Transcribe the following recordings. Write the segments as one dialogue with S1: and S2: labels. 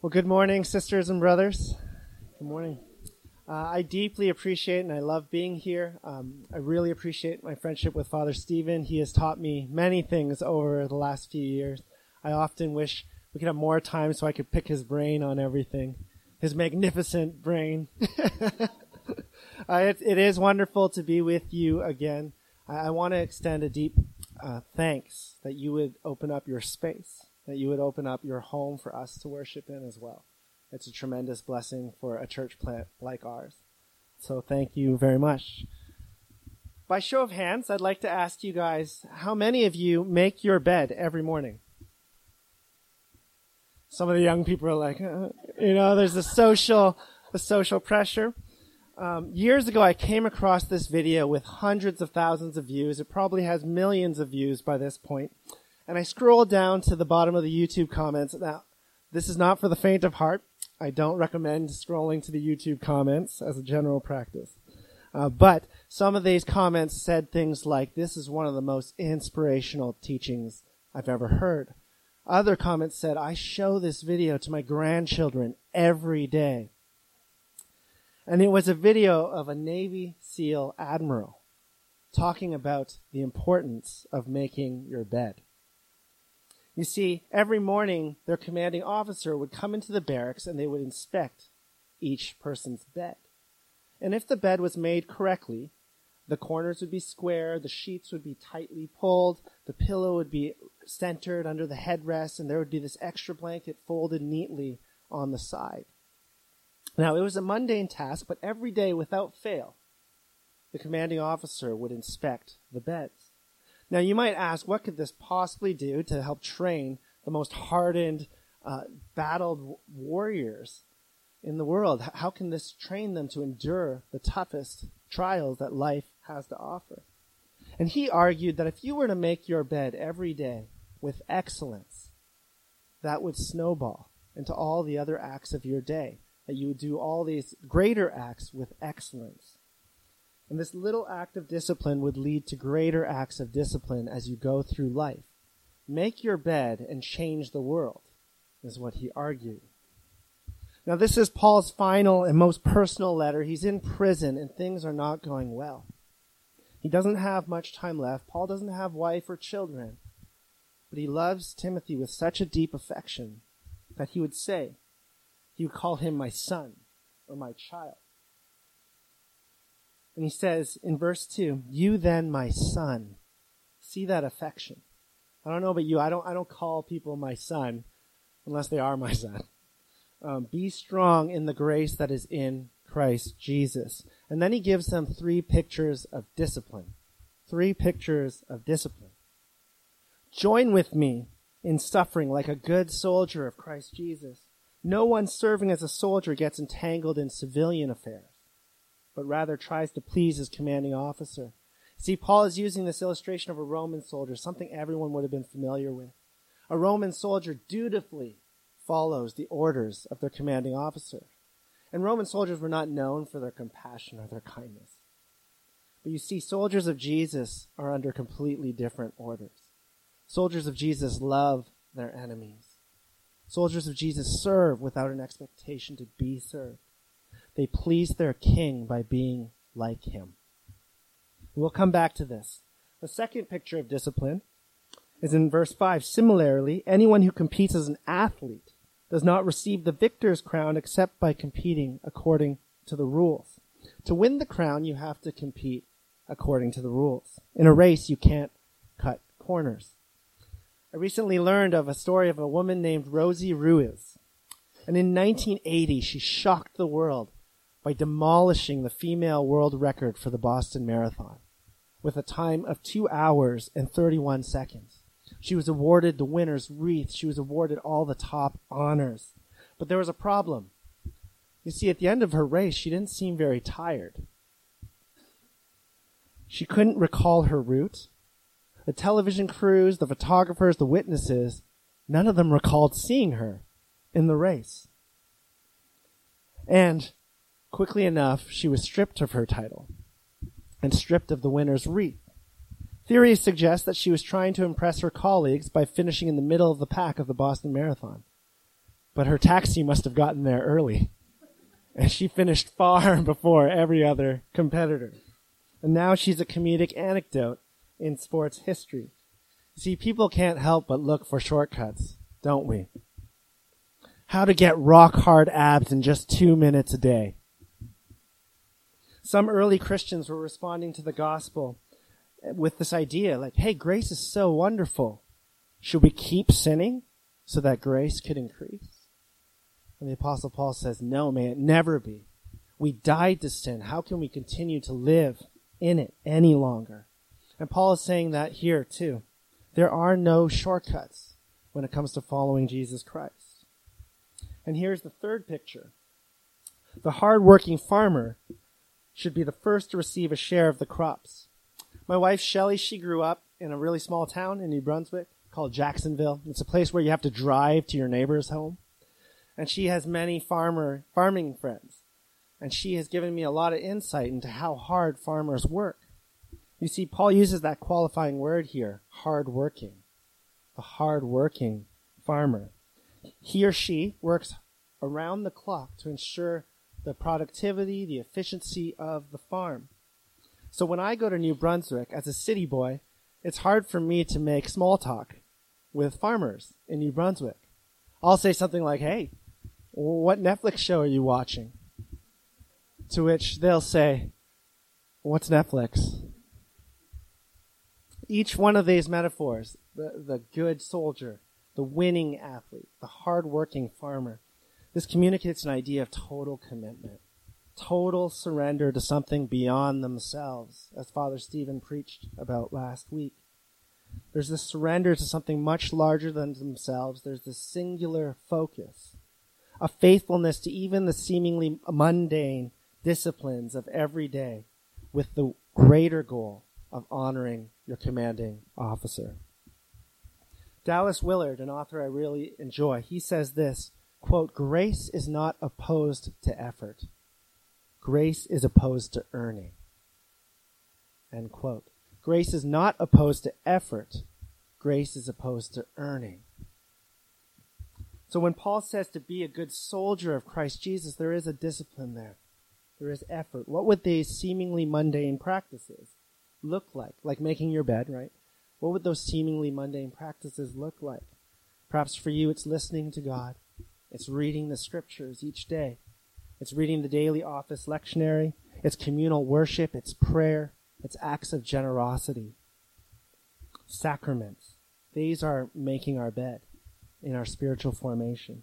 S1: Well, good morning, sisters and brothers. Good morning. Uh, I deeply appreciate and I love being here. Um, I really appreciate my friendship with Father Stephen. He has taught me many things over the last few years. I often wish we could have more time so I could pick his brain on everything. His magnificent brain. uh, it, it is wonderful to be with you again. I, I want to extend a deep uh, thanks that you would open up your space, that you would open up your home for us to worship in as well. It's a tremendous blessing for a church plant like ours. So thank you very much. By show of hands, I'd like to ask you guys, how many of you make your bed every morning? Some of the young people are like, uh, you know, there's a social, a social pressure. Um, years ago, I came across this video with hundreds of thousands of views. It probably has millions of views by this point. And I scrolled down to the bottom of the YouTube comments. Now, this is not for the faint of heart. I don't recommend scrolling to the YouTube comments as a general practice. Uh, but some of these comments said things like, this is one of the most inspirational teachings I've ever heard. Other comments said, I show this video to my grandchildren every day. And it was a video of a Navy SEAL admiral talking about the importance of making your bed. You see, every morning their commanding officer would come into the barracks and they would inspect each person's bed. And if the bed was made correctly, the corners would be square, the sheets would be tightly pulled, the pillow would be centered under the headrest, and there would be this extra blanket folded neatly on the side. Now, it was a mundane task, but every day without fail, the commanding officer would inspect the beds. Now you might ask, what could this possibly do to help train the most hardened, uh, battled warriors in the world? How can this train them to endure the toughest trials that life has to offer? And he argued that if you were to make your bed every day with excellence, that would snowball into all the other acts of your day. That you would do all these greater acts with excellence. And this little act of discipline would lead to greater acts of discipline as you go through life. Make your bed and change the world, is what he argued. Now, this is Paul's final and most personal letter. He's in prison and things are not going well. He doesn't have much time left. Paul doesn't have wife or children. But he loves Timothy with such a deep affection that he would say, he would call him my son or my child. And he says in verse 2, You then, my son. See that affection. I don't know about you. I don't, I don't call people my son unless they are my son. Um, be strong in the grace that is in Christ Jesus. And then he gives them three pictures of discipline. Three pictures of discipline. Join with me in suffering like a good soldier of Christ Jesus. No one serving as a soldier gets entangled in civilian affairs but rather tries to please his commanding officer. See, Paul is using this illustration of a Roman soldier, something everyone would have been familiar with. A Roman soldier dutifully follows the orders of their commanding officer. And Roman soldiers were not known for their compassion or their kindness. But you see, soldiers of Jesus are under completely different orders. Soldiers of Jesus love their enemies. Soldiers of Jesus serve without an expectation to be served. They please their king by being like him. We'll come back to this. The second picture of discipline is in verse 5. Similarly, anyone who competes as an athlete does not receive the victor's crown except by competing according to the rules. To win the crown, you have to compete according to the rules. In a race, you can't cut corners. I recently learned of a story of a woman named Rosie Ruiz. And in 1980, she shocked the world by demolishing the female world record for the Boston Marathon with a time of 2 hours and 31 seconds. She was awarded the winner's wreath. She was awarded all the top honors. But there was a problem. You see, at the end of her race, she didn't seem very tired. She couldn't recall her route. The television crews, the photographers, the witnesses, none of them recalled seeing her in the race. And Quickly enough, she was stripped of her title and stripped of the winner's wreath. Theories suggest that she was trying to impress her colleagues by finishing in the middle of the pack of the Boston Marathon. but her taxi must have gotten there early. And she finished far before every other competitor. And now she's a comedic anecdote in sports history. See, people can't help but look for shortcuts, don't we? How to get rock hard abs in just two minutes a day. Some early Christians were responding to the gospel with this idea like, hey, grace is so wonderful. Should we keep sinning so that grace could increase? And the apostle Paul says, no, may it never be. We died to sin. How can we continue to live in it any longer? And Paul is saying that here too. There are no shortcuts when it comes to following Jesus Christ. And here's the third picture. The hardworking farmer should be the first to receive a share of the crops. My wife Shelley, she grew up in a really small town in New Brunswick called Jacksonville. It's a place where you have to drive to your neighbor's home. And she has many farmer farming friends. And she has given me a lot of insight into how hard farmers work. You see, Paul uses that qualifying word here, hard hardworking. A hardworking farmer. He or she works around the clock to ensure the productivity, the efficiency of the farm. So when I go to New Brunswick as a city boy, it's hard for me to make small talk with farmers in New Brunswick. I'll say something like, hey, what Netflix show are you watching? To which they'll say, what's Netflix? Each one of these metaphors, the, the good soldier, the winning athlete, the hardworking farmer, this communicates an idea of total commitment, total surrender to something beyond themselves, as Father Stephen preached about last week. There's this surrender to something much larger than themselves. There's this singular focus, a faithfulness to even the seemingly mundane disciplines of every day with the greater goal of honoring your commanding officer. Dallas Willard, an author I really enjoy, he says this, quote, grace is not opposed to effort. Grace is opposed to earning. End quote. Grace is not opposed to effort. Grace is opposed to earning. So when Paul says to be a good soldier of Christ Jesus, there is a discipline there. There is effort. What would these seemingly mundane practices look like? Like making your bed, right? What would those seemingly mundane practices look like? Perhaps for you, it's listening to God. It's reading the scriptures each day. It's reading the daily office lectionary. It's communal worship. It's prayer. It's acts of generosity. Sacraments. These are making our bed in our spiritual formation.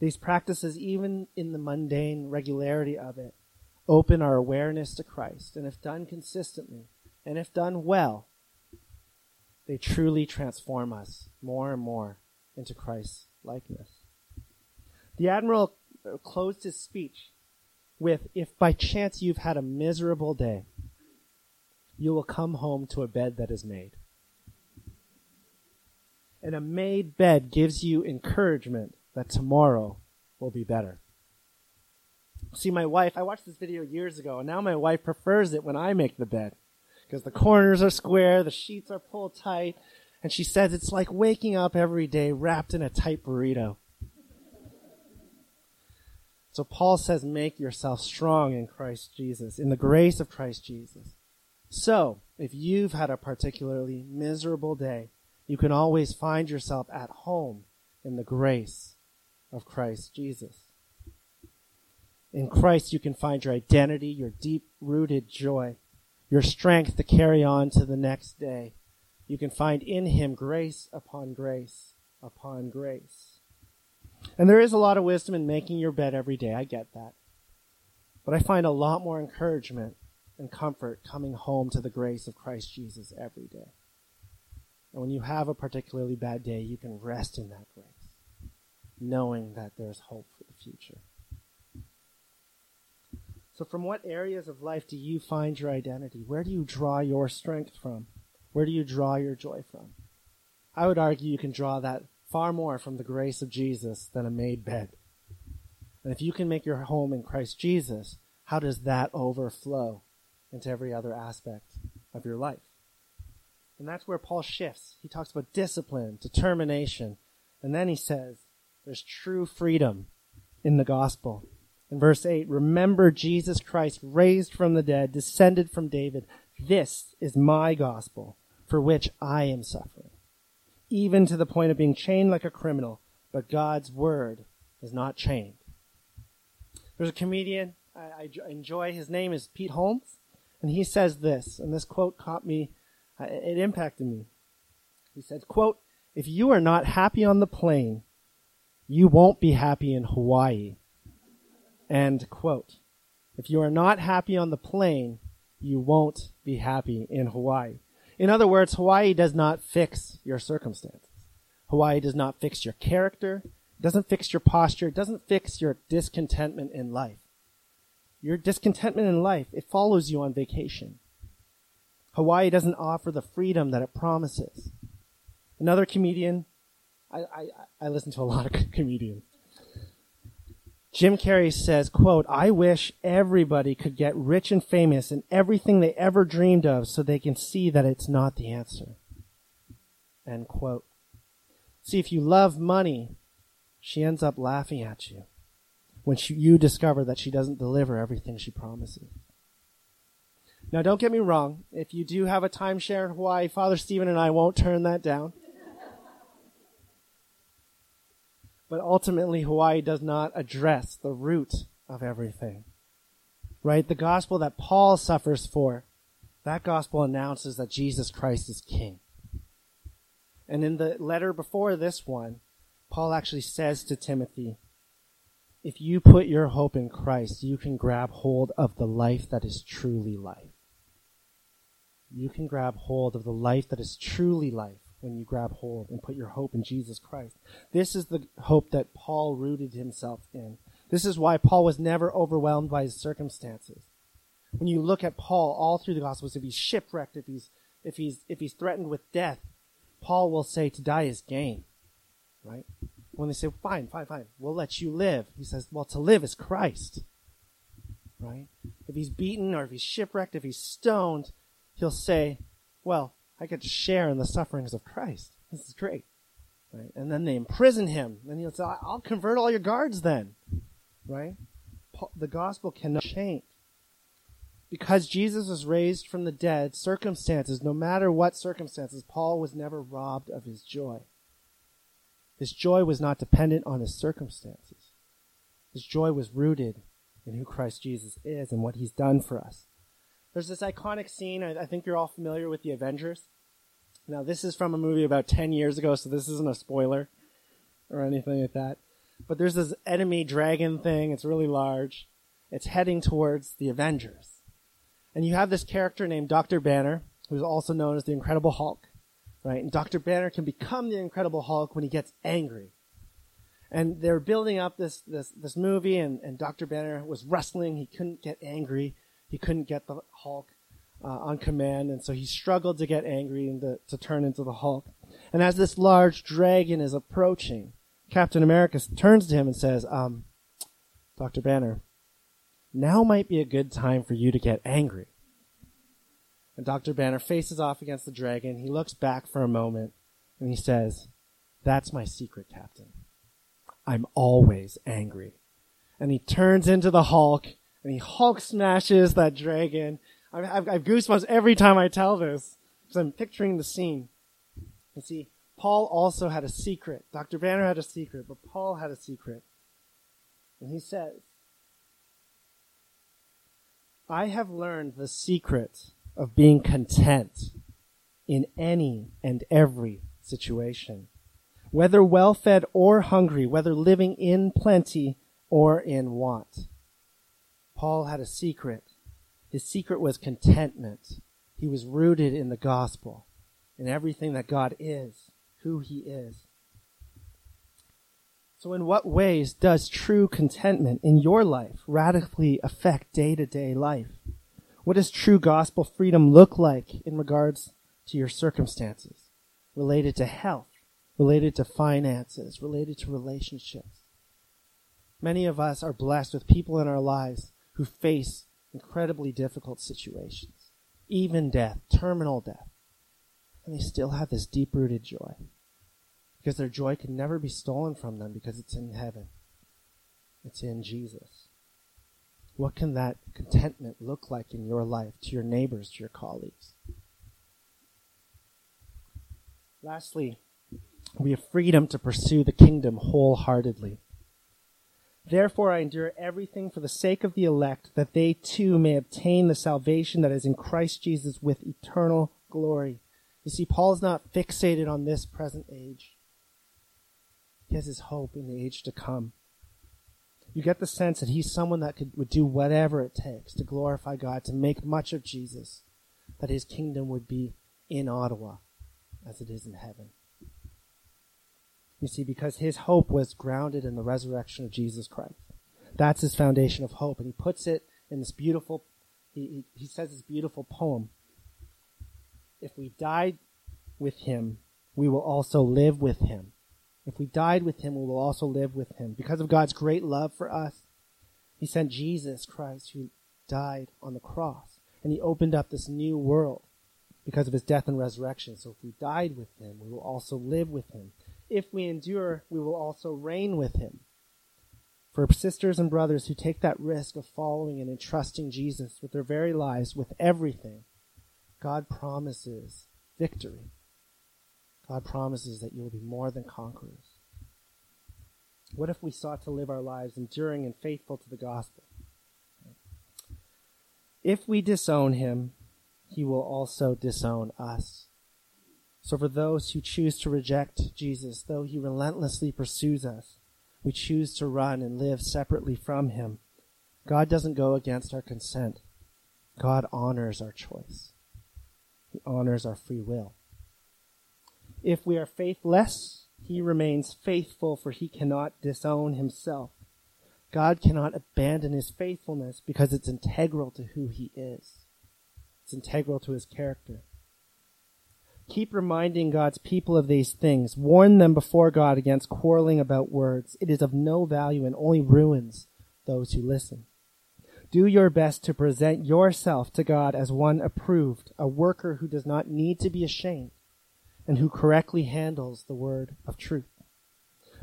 S1: These practices, even in the mundane regularity of it, open our awareness to Christ. And if done consistently, and if done well, they truly transform us more and more into Christ's likeness. The admiral uh, closed his speech with, if by chance you've had a miserable day, you will come home to a bed that is made. And a made bed gives you encouragement that tomorrow will be better. See, my wife, I watched this video years ago, and now my wife prefers it when I make the bed. Because the corners are square, the sheets are pulled tight, and she says it's like waking up every day wrapped in a tight burrito. So Paul says, make yourself strong in Christ Jesus, in the grace of Christ Jesus. So, if you've had a particularly miserable day, you can always find yourself at home in the grace of Christ Jesus. In Christ, you can find your identity, your deep rooted joy, your strength to carry on to the next day. You can find in Him grace upon grace upon grace. And there is a lot of wisdom in making your bed every day. I get that. But I find a lot more encouragement and comfort coming home to the grace of Christ Jesus every day. And when you have a particularly bad day, you can rest in that grace, knowing that there's hope for the future. So, from what areas of life do you find your identity? Where do you draw your strength from? Where do you draw your joy from? I would argue you can draw that far more from the grace of Jesus than a made bed. And if you can make your home in Christ Jesus, how does that overflow into every other aspect of your life? And that's where Paul shifts. He talks about discipline, determination, and then he says, There's true freedom in the gospel. In verse 8, remember Jesus Christ raised from the dead, descended from David. This is my gospel for which I am suffering, even to the point of being chained like a criminal, but God's word is not chained. There's a comedian I, I enjoy. His name is Pete Holmes, and he says this, and this quote caught me, uh, it impacted me. He said, quote, if you are not happy on the plane, you won't be happy in Hawaii. End quote. If you are not happy on the plane, you won't be happy in Hawaii. In other words, Hawaii does not fix your circumstances. Hawaii does not fix your character, doesn't fix your posture, doesn't fix your discontentment in life. Your discontentment in life, it follows you on vacation. Hawaii doesn't offer the freedom that it promises. Another comedian, I, I, I listen to a lot of comedians. Jim Carrey says, quote, I wish everybody could get rich and famous in everything they ever dreamed of so they can see that it's not the answer. End quote. See, if you love money, she ends up laughing at you when she, you discover that she doesn't deliver everything she promises. Now, don't get me wrong. If you do have a timeshare in Hawaii, Father Stephen and I won't turn that down. But ultimately, Hawaii does not address the root of everything. Right? The gospel that Paul suffers for, that gospel announces that Jesus Christ is King. And in the letter before this one, Paul actually says to Timothy, if you put your hope in Christ, you can grab hold of the life that is truly life. You can grab hold of the life that is truly life when you grab hold and put your hope in Jesus Christ. This is the hope that Paul rooted himself in. This is why Paul was never overwhelmed by his circumstances. When you look at Paul all through the Gospels, if he's shipwrecked, if he's, if he's, if he's threatened with death, Paul will say to die is gain. Right? When they say, fine, fine, fine, we'll let you live. He says, well, to live is Christ. Right? If he's beaten or if he's shipwrecked, if he's stoned, he'll say, well, I get to share in the sufferings of Christ. This is great. Right? And then they imprison him. And he'll say, I'll convert all your guards then. Right? The gospel cannot change. Because Jesus was raised from the dead, circumstances, no matter what circumstances, Paul was never robbed of his joy. His joy was not dependent on his circumstances. His joy was rooted in who Christ Jesus is and what he's done for us. There's this iconic scene. I, I think you're all familiar with the Avengers. Now, this is from a movie about 10 years ago, so this isn't a spoiler or anything like that. But there's this enemy dragon thing. It's really large. It's heading towards the Avengers. And you have this character named Dr. Banner, who's also known as the Incredible Hulk, right? And Dr. Banner can become the Incredible Hulk when he gets angry. And they're building up this, this, this movie and, and Dr. Banner was wrestling. He couldn't get angry. He couldn't get the Hulk uh, on command, and so he struggled to get angry and to, to turn into the Hulk. And as this large dragon is approaching, Captain America turns to him and says, um, Dr. Banner, now might be a good time for you to get angry. And Dr. Banner faces off against the dragon. He looks back for a moment and he says, That's my secret, Captain. I'm always angry. And he turns into the Hulk and he Hulk smashes that dragon. I have, goosebumps every time I tell this because I'm picturing the scene. You see, Paul also had a secret. Dr. Banner had a secret, but Paul had a secret. And he says, I have learned the secret of being content in any and every situation. Whether well fed or hungry, whether living in plenty or in want. Paul had a secret. His secret was contentment. He was rooted in the gospel, in everything that God is, who he is. So in what ways does true contentment in your life radically affect day to day life? What does true gospel freedom look like in regards to your circumstances? Related to health, related to finances, related to relationships. Many of us are blessed with people in our lives who face incredibly difficult situations, even death, terminal death, and they still have this deep rooted joy. because their joy can never be stolen from them because it's in heaven. It's in Jesus. What can that contentment look like in your life, to your neighbors, to your colleagues? Lastly, we have freedom to pursue the kingdom wholeheartedly. Therefore, I endure everything for the sake of the elect, that they too may obtain the salvation that is in Christ Jesus with eternal glory. You see, Paul is not fixated on this present age. He has his hope in the age to come. You get the sense that he's someone that could, would do whatever it takes to glorify God, to make much of Jesus, that his kingdom would be in Ottawa as it is in heaven. You see, because his hope was grounded in the resurrection of Jesus Christ. That's his foundation of hope. And he puts it in this beautiful, he, he, says this beautiful poem. If we died with him, we will also live with him. If we died with him, we will also live with him. Because of God's great love for us, he sent Jesus Christ who died on the cross. And he opened up this new world because of his death and resurrection. So if we died with him, we will also live with him. If we endure, we will also reign with him. For sisters and brothers who take that risk of following and entrusting Jesus with their very lives, with everything, God promises victory. God promises that you will be more than conquerors. What if we sought to live our lives enduring and faithful to the gospel? If we disown him, he will also disown us. So for those who choose to reject Jesus, though he relentlessly pursues us, we choose to run and live separately from him. God doesn't go against our consent. God honors our choice. He honors our free will. If we are faithless, he remains faithful for he cannot disown himself. God cannot abandon his faithfulness because it's integral to who he is. It's integral to his character. Keep reminding God's people of these things. Warn them before God against quarreling about words. It is of no value and only ruins those who listen. Do your best to present yourself to God as one approved, a worker who does not need to be ashamed, and who correctly handles the word of truth.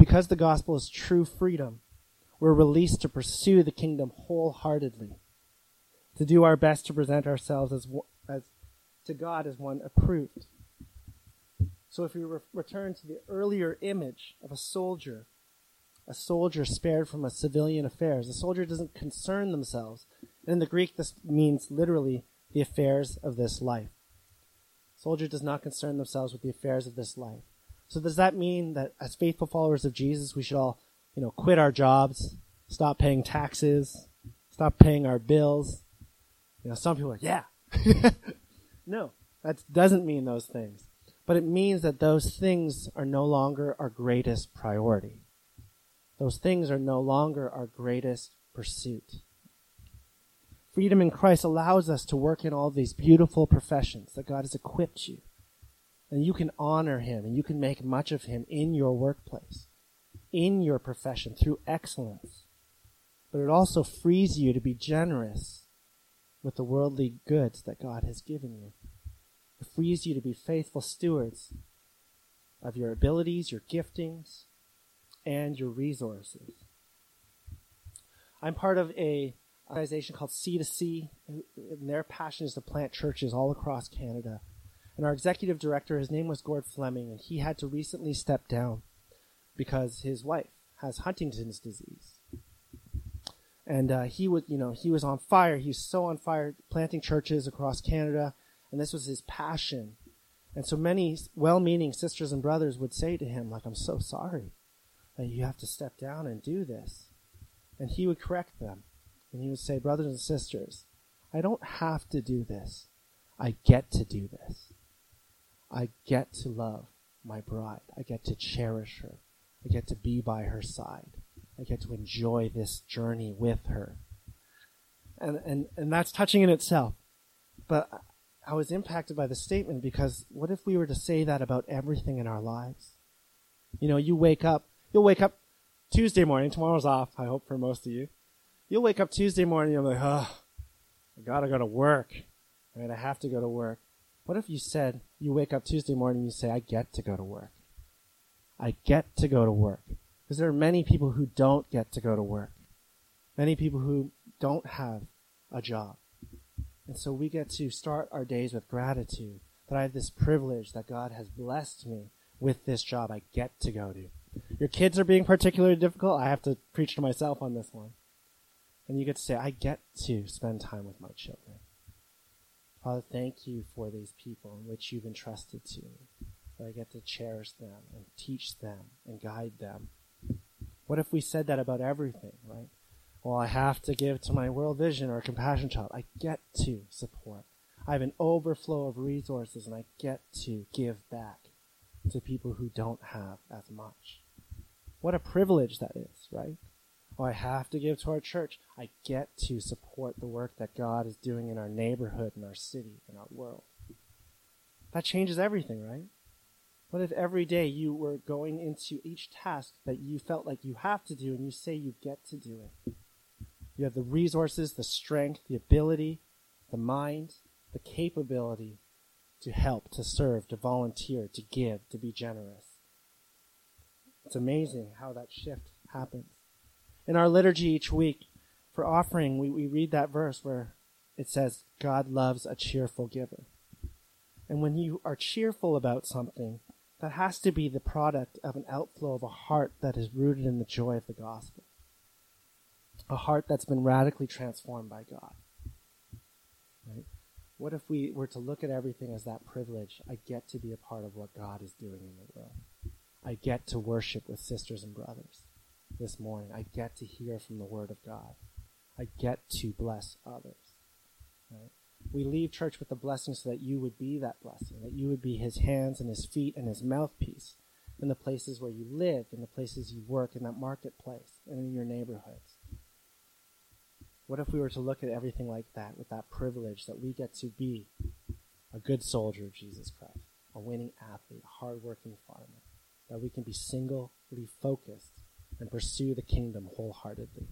S1: Because the gospel is true freedom, we're released to pursue the kingdom wholeheartedly to do our best to present ourselves as, as to God as one approved. So if we re- return to the earlier image of a soldier, a soldier spared from a civilian affairs, a soldier doesn't concern themselves. And in the Greek, this means literally the affairs of this life. Soldier does not concern themselves with the affairs of this life. So does that mean that as faithful followers of Jesus, we should all, you know, quit our jobs, stop paying taxes, stop paying our bills, you know, some people are, yeah. no, that doesn't mean those things. But it means that those things are no longer our greatest priority. Those things are no longer our greatest pursuit. Freedom in Christ allows us to work in all these beautiful professions that God has equipped you. And you can honor Him and you can make much of Him in your workplace, in your profession through excellence. But it also frees you to be generous with the worldly goods that God has given you. It frees you to be faithful stewards of your abilities, your giftings, and your resources. I'm part of a organization called C2C, and their passion is to plant churches all across Canada. And our executive director, his name was Gord Fleming, and he had to recently step down because his wife has Huntington's disease and uh, he was, you know, he was on fire. He was so on fire, planting churches across Canada, and this was his passion. And so many well-meaning sisters and brothers would say to him, like, "I'm so sorry that you have to step down and do this," and he would correct them, and he would say, "Brothers and sisters, I don't have to do this. I get to do this. I get to love my bride. I get to cherish her. I get to be by her side." I get to enjoy this journey with her. And, and, and that's touching in itself. But I was impacted by the statement because what if we were to say that about everything in our lives? You know, you wake up, you'll wake up Tuesday morning, tomorrow's off, I hope for most of you. You'll wake up Tuesday morning and you're like, oh, I gotta go to work. I mean, I have to go to work. What if you said, you wake up Tuesday morning and you say, I get to go to work? I get to go to work. Because there are many people who don't get to go to work. Many people who don't have a job. And so we get to start our days with gratitude that I have this privilege that God has blessed me with this job I get to go to. Your kids are being particularly difficult. I have to preach to myself on this one. And you get to say, I get to spend time with my children. Father, thank you for these people in which you've entrusted to me. That I get to cherish them and teach them and guide them. What if we said that about everything, right? Well, I have to give to my World Vision or Compassion Child. I get to support. I have an overflow of resources and I get to give back to people who don't have as much. What a privilege that is, right? Oh, I have to give to our church. I get to support the work that God is doing in our neighborhood, in our city, in our world. That changes everything, right? What if every day you were going into each task that you felt like you have to do and you say you get to do it? You have the resources, the strength, the ability, the mind, the capability to help, to serve, to volunteer, to give, to be generous. It's amazing how that shift happens. In our liturgy each week for offering, we, we read that verse where it says, God loves a cheerful giver. And when you are cheerful about something, that has to be the product of an outflow of a heart that is rooted in the joy of the gospel. A heart that's been radically transformed by God. Right? What if we were to look at everything as that privilege? I get to be a part of what God is doing in the world. I get to worship with sisters and brothers this morning. I get to hear from the Word of God. I get to bless others. Right? We leave church with the blessing so that you would be that blessing, that you would be His hands and His feet and His mouthpiece in the places where you live, in the places you work, in that marketplace, and in your neighborhoods. What if we were to look at everything like that with that privilege that we get to be a good soldier of Jesus Christ, a winning athlete, a hardworking farmer, that we can be singly focused and pursue the kingdom wholeheartedly.